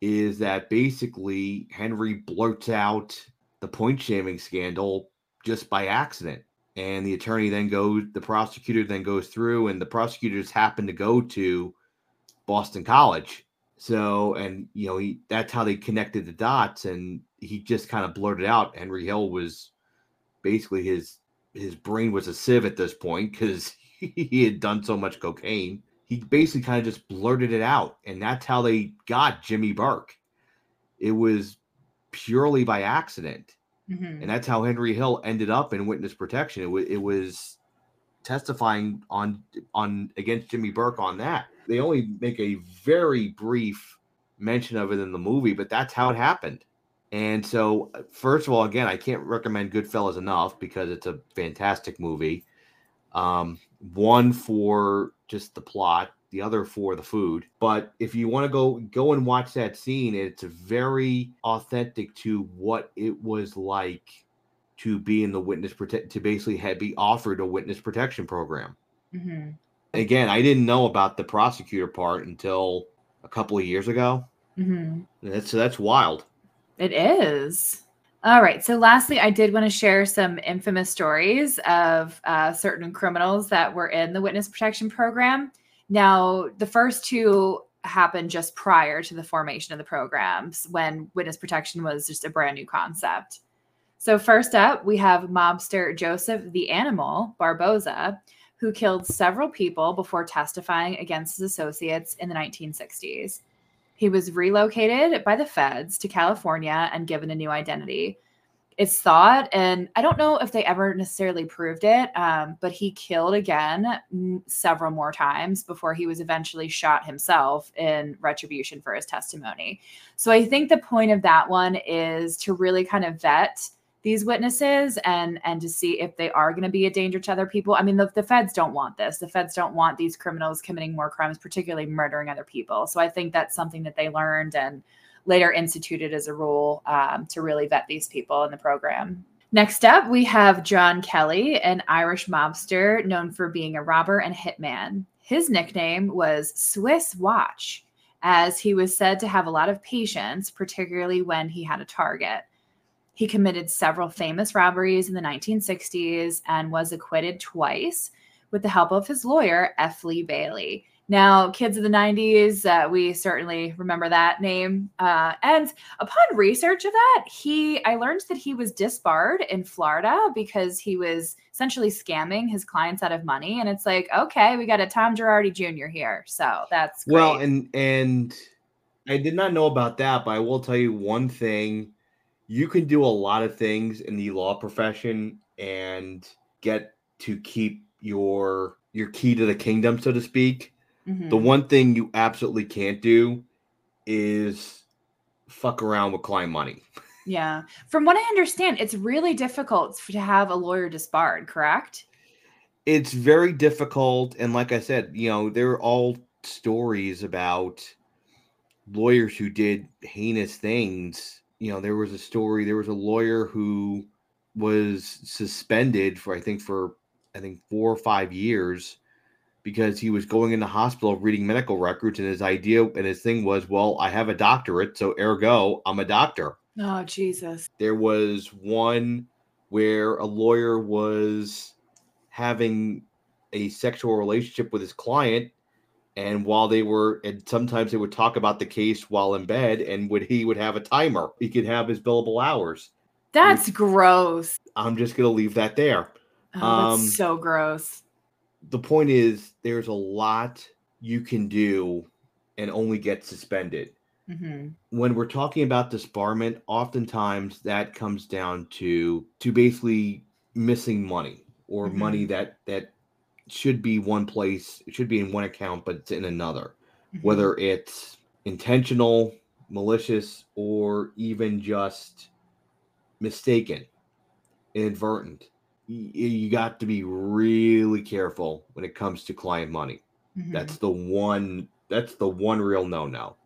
is that basically henry blurts out the point shaving scandal just by accident. And the attorney then goes, the prosecutor then goes through, and the prosecutors happen to go to Boston College. So, and you know, he that's how they connected the dots, and he just kind of blurted out Henry Hill was basically his his brain was a sieve at this point because (laughs) he had done so much cocaine. He basically kind of just blurted it out, and that's how they got Jimmy Burke. It was purely by accident. Mm-hmm. And that's how Henry Hill ended up in witness protection. It, w- it was testifying on on against Jimmy Burke on that. They only make a very brief mention of it in the movie, but that's how it happened. And so, first of all, again, I can't recommend Goodfellas enough because it's a fantastic movie. Um, one for just the plot, the other for the food. But if you want to go go and watch that scene, it's very authentic to what it was like to be in the witness protect to basically have, be offered a witness protection program. Mm-hmm. Again, I didn't know about the prosecutor part until a couple of years ago. Mm-hmm. That's that's wild. It is. All right. So, lastly, I did want to share some infamous stories of uh, certain criminals that were in the witness protection program. Now, the first two happened just prior to the formation of the programs when witness protection was just a brand new concept. So, first up, we have mobster Joseph the Animal Barboza, who killed several people before testifying against his associates in the 1960s. He was relocated by the feds to California and given a new identity it's thought, and I don't know if they ever necessarily proved it, um, but he killed again several more times before he was eventually shot himself in retribution for his testimony. So I think the point of that one is to really kind of vet these witnesses and and to see if they are going to be a danger to other people. I mean, the, the feds don't want this. The feds don't want these criminals committing more crimes, particularly murdering other people. So I think that's something that they learned and later instituted as a rule um, to really vet these people in the program. Next up, we have John Kelly, an Irish mobster known for being a robber and hitman. His nickname was Swiss Watch, as he was said to have a lot of patience, particularly when he had a target. He committed several famous robberies in the 1960s and was acquitted twice with the help of his lawyer, F. Lee Bailey. Now, kids of the 90s, uh, we certainly remember that name. Uh, and upon research of that, he I learned that he was disbarred in Florida because he was essentially scamming his clients out of money. And it's like, okay, we got a Tom Girardi Jr. here. So that's great. Well, and and I did not know about that, but I will tell you one thing. You can do a lot of things in the law profession and get to keep your your key to the kingdom, so to speak Mm-hmm. The one thing you absolutely can't do is fuck around with client money. Yeah. From what I understand, it's really difficult to have a lawyer disbarred, correct? It's very difficult. And like I said, you know, there are all stories about lawyers who did heinous things. You know, there was a story, there was a lawyer who was suspended for, I think, for, I think, four or five years because he was going in the hospital reading medical records and his idea and his thing was well i have a doctorate so ergo i'm a doctor. Oh jesus. There was one where a lawyer was having a sexual relationship with his client and while they were and sometimes they would talk about the case while in bed and would he would have a timer. He could have his billable hours. That's gross. I'm just gonna leave that there. Oh, um, that's so gross the point is there's a lot you can do and only get suspended. Mm-hmm. When we're talking about disbarment, oftentimes that comes down to to basically missing money or mm-hmm. money that that should be one place, it should be in one account, but it's in another. Mm-hmm. Whether it's intentional, malicious, or even just mistaken, inadvertent you got to be really careful when it comes to client money. Mm-hmm. That's the one. That's the one real no no.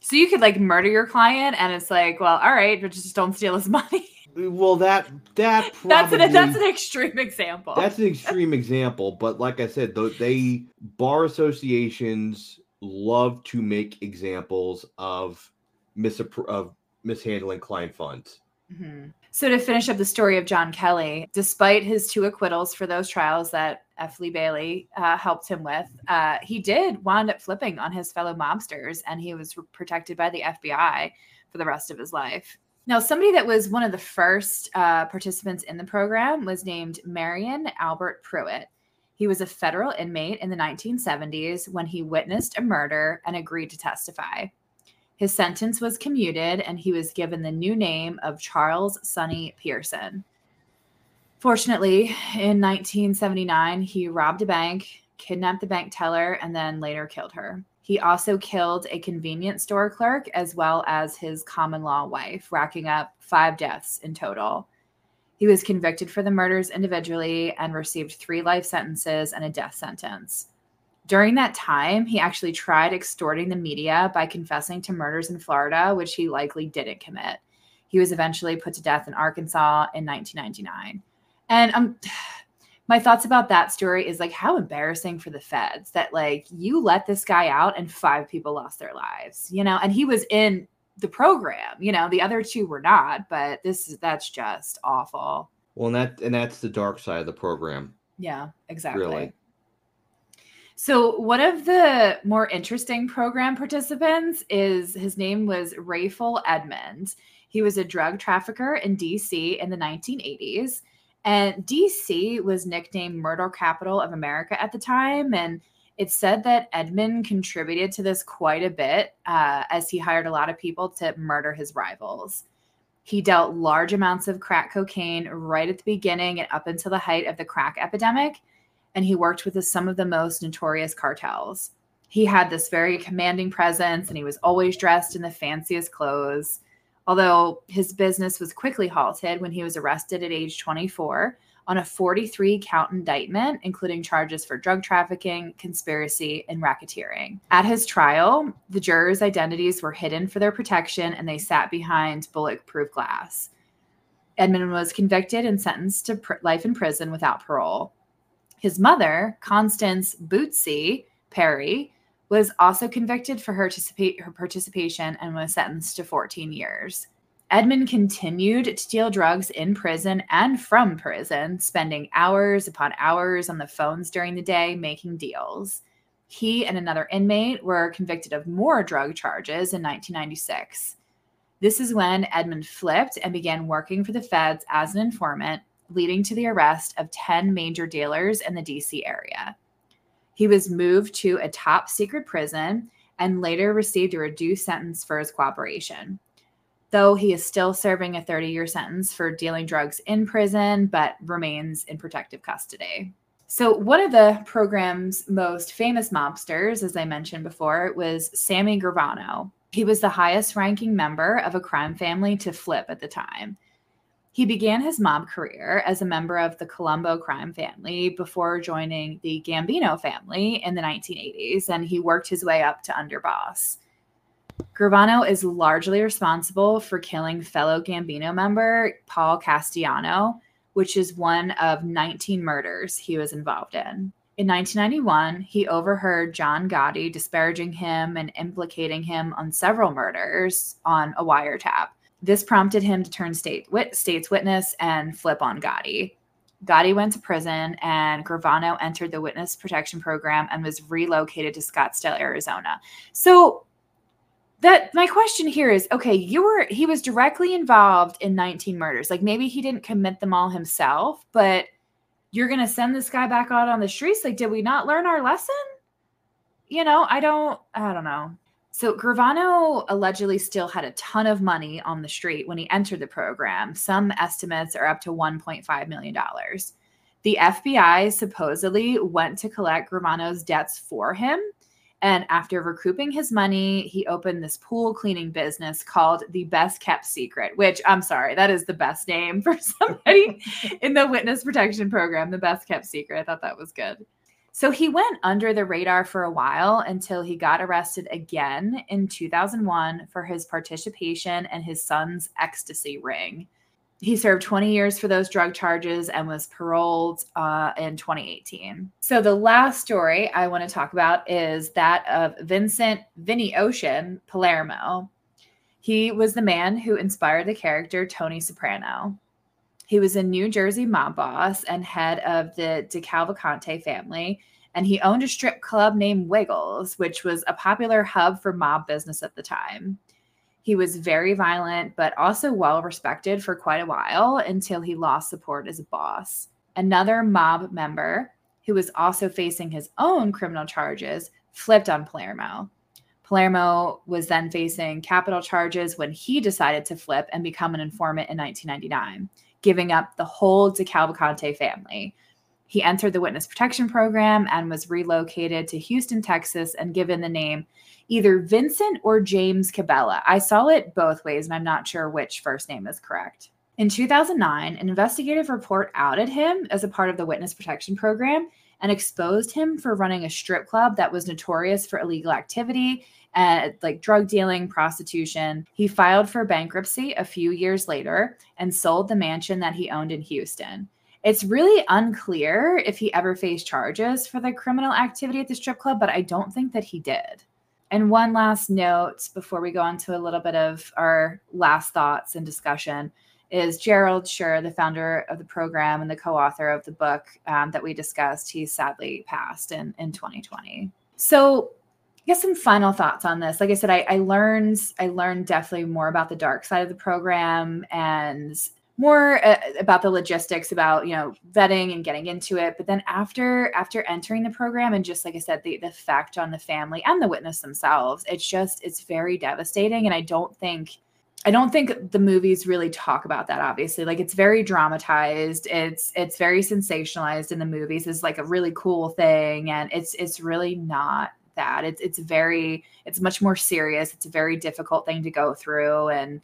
So you could like murder your client, and it's like, well, all right, but just don't steal his (laughs) money. Well, that that probably, (laughs) that's an that's an extreme example. That's an (laughs) extreme example, but like I said, though they bar associations love to make examples of mis of mishandling client funds. Mm-hmm. So, to finish up the story of John Kelly, despite his two acquittals for those trials that F. Lee Bailey uh, helped him with, uh, he did wind up flipping on his fellow mobsters and he was protected by the FBI for the rest of his life. Now, somebody that was one of the first uh, participants in the program was named Marion Albert Pruett. He was a federal inmate in the 1970s when he witnessed a murder and agreed to testify. His sentence was commuted and he was given the new name of Charles Sonny Pearson. Fortunately, in 1979, he robbed a bank, kidnapped the bank teller, and then later killed her. He also killed a convenience store clerk as well as his common law wife, racking up five deaths in total. He was convicted for the murders individually and received three life sentences and a death sentence. During that time, he actually tried extorting the media by confessing to murders in Florida, which he likely didn't commit. He was eventually put to death in Arkansas in 1999. And um, (sighs) my thoughts about that story is like how embarrassing for the feds that like you let this guy out and five people lost their lives, you know, and he was in the program, you know, the other two were not, but this is that's just awful. Well, and that and that's the dark side of the program. Yeah, exactly. Really. So, one of the more interesting program participants is his name was Rayful Edmond. He was a drug trafficker in DC in the 1980s. And DC was nicknamed Murder Capital of America at the time. And it's said that Edmond contributed to this quite a bit uh, as he hired a lot of people to murder his rivals. He dealt large amounts of crack cocaine right at the beginning and up until the height of the crack epidemic and he worked with some of the most notorious cartels. He had this very commanding presence and he was always dressed in the fanciest clothes. Although his business was quickly halted when he was arrested at age 24 on a 43 count indictment, including charges for drug trafficking, conspiracy, and racketeering. At his trial, the jurors' identities were hidden for their protection and they sat behind bulletproof glass. Edmond was convicted and sentenced to pr- life in prison without parole. His mother, Constance Bootsy Perry, was also convicted for her, her participation and was sentenced to 14 years. Edmond continued to deal drugs in prison and from prison, spending hours upon hours on the phones during the day making deals. He and another inmate were convicted of more drug charges in 1996. This is when Edmond flipped and began working for the feds as an informant leading to the arrest of 10 major dealers in the DC area. He was moved to a top secret prison and later received a reduced sentence for his cooperation. Though he is still serving a 30 year sentence for dealing drugs in prison, but remains in protective custody. So, one of the program's most famous mobsters, as I mentioned before, was Sammy Gravano. He was the highest ranking member of a crime family to flip at the time. He began his mob career as a member of the Colombo crime family before joining the Gambino family in the 1980s, and he worked his way up to underboss. Gravano is largely responsible for killing fellow Gambino member Paul Castellano, which is one of 19 murders he was involved in. In 1991, he overheard John Gotti disparaging him and implicating him on several murders on a wiretap. This prompted him to turn state wit- state's witness and flip on Gotti. Gotti went to prison, and Gravano entered the witness protection program and was relocated to Scottsdale, Arizona. So that my question here is okay you were he was directly involved in 19 murders like maybe he didn't commit them all himself but you're going to send this guy back out on the streets like did we not learn our lesson you know i don't i don't know so Gravano allegedly still had a ton of money on the street when he entered the program. Some estimates are up to $1.5 million. The FBI supposedly went to collect Gravano's debts for him. And after recouping his money, he opened this pool cleaning business called The Best Kept Secret, which I'm sorry, that is the best name for (laughs) somebody (laughs) in the witness protection program. The Best Kept Secret. I thought that was good. So he went under the radar for a while until he got arrested again in 2001 for his participation in his son's ecstasy ring. He served 20 years for those drug charges and was paroled uh, in 2018. So, the last story I want to talk about is that of Vincent Vinny Ocean Palermo. He was the man who inspired the character Tony Soprano. He was a New Jersey mob boss and head of the DeCavalcante family, and he owned a strip club named Wiggles, which was a popular hub for mob business at the time. He was very violent, but also well respected for quite a while until he lost support as a boss. Another mob member, who was also facing his own criminal charges, flipped on Palermo. Palermo was then facing capital charges when he decided to flip and become an informant in 1999, giving up the whole DeCavalcante family. He entered the witness protection program and was relocated to Houston, Texas, and given the name either Vincent or James Cabela. I saw it both ways, and I'm not sure which first name is correct. In 2009, an investigative report outed him as a part of the witness protection program and exposed him for running a strip club that was notorious for illegal activity and like drug dealing, prostitution. He filed for bankruptcy a few years later and sold the mansion that he owned in Houston. It's really unclear if he ever faced charges for the criminal activity at the strip club, but I don't think that he did. And one last note before we go on to a little bit of our last thoughts and discussion is Gerald Schur, the founder of the program and the co-author of the book um, that we discussed. He sadly passed in in 2020. So, guess some final thoughts on this. Like I said, I, I learned I learned definitely more about the dark side of the program and more uh, about the logistics about you know vetting and getting into it. But then after after entering the program and just like i said the, the effect on the family and the witness themselves it's just it's very devastating. And i don't think i don't think the movies really talk about that obviously. Like it's very dramatized. It's it's very sensationalized in the movies. Is like a really cool thing. And it's it's really not that. It's it's very it's much more serious. It's a very difficult thing to go through and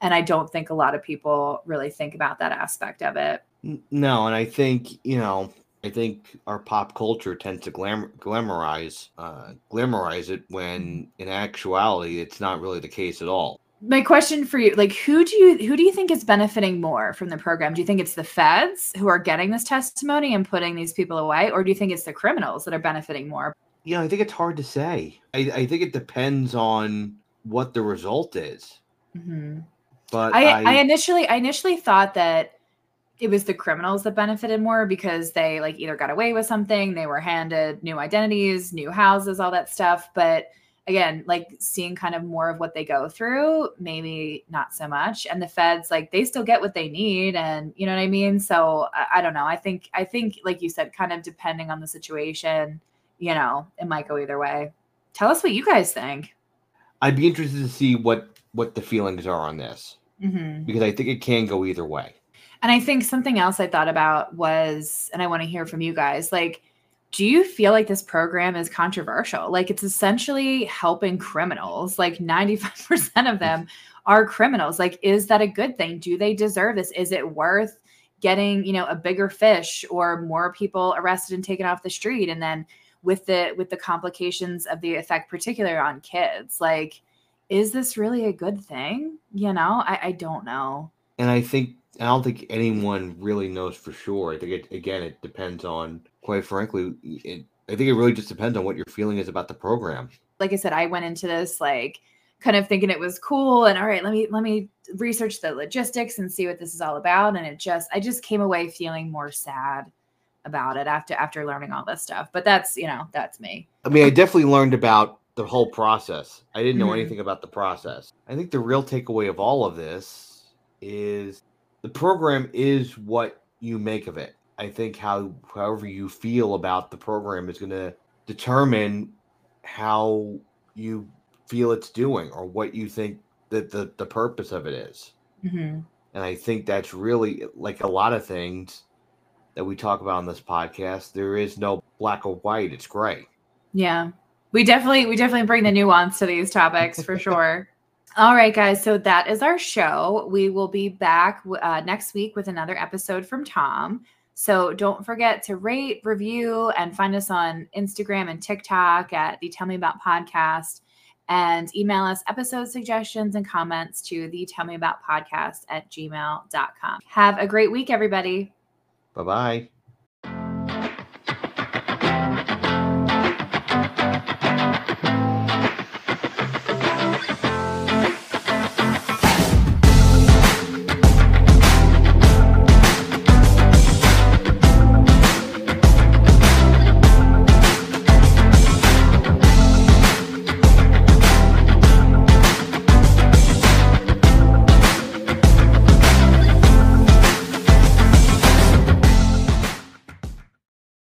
and i don't think a lot of people really think about that aspect of it. No and i think you know i think our pop culture tends to glam- glamorize uh, glamorize it when in actuality it's not really the case at all. My question for you like who do you who do you think is benefiting more from the program? Do you think it's the feds who are getting this testimony and putting these people away or do you think it's the criminals that are benefiting more you know i think it's hard to say i, I think it depends on what the result is mm-hmm. But I, I, I initially I initially thought that it was the criminals that benefited more because they like either got away with something, they were handed new identities, new houses, all that stuff. But again, like seeing kind of more of what they go through, maybe not so much. And the feds, like they still get what they need, and you know what I mean. So I, I don't know. I think I think like you said, kind of depending on the situation, you know, it might go either way. Tell us what you guys think. I'd be interested to see what what the feelings are on this mm-hmm. because I think it can go either way. And I think something else I thought about was, and I want to hear from you guys, like, do you feel like this program is controversial? Like, it's essentially helping criminals. Like, 95% of them (laughs) are criminals. Like, is that a good thing? Do they deserve this? Is it worth getting, you know, a bigger fish or more people arrested and taken off the street? And then with the with the complications of the effect particular on kids like is this really a good thing? You know, I, I don't know. And I think I don't think anyone really knows for sure. I think it again it depends on quite frankly, it, I think it really just depends on what your feeling is about the program. Like I said, I went into this like kind of thinking it was cool and all right, let me let me research the logistics and see what this is all about. And it just I just came away feeling more sad about it after after learning all this stuff. But that's you know, that's me. I mean, I definitely learned about the whole process. I didn't know mm-hmm. anything about the process. I think the real takeaway of all of this is the program is what you make of it. I think how however you feel about the program is going to determine how you feel it's doing or what you think that the, the purpose of it is. Mm-hmm. And I think that's really like a lot of things that we talk about on this podcast. There is no black or white; it's gray. Yeah, we definitely we definitely bring the nuance to these topics for sure. (laughs) All right, guys. So that is our show. We will be back uh, next week with another episode from Tom. So don't forget to rate, review, and find us on Instagram and TikTok at the Tell Me About Podcast and email us episode suggestions and comments to the Tell Me About Podcast at gmail.com. Have a great week, everybody. Bye bye.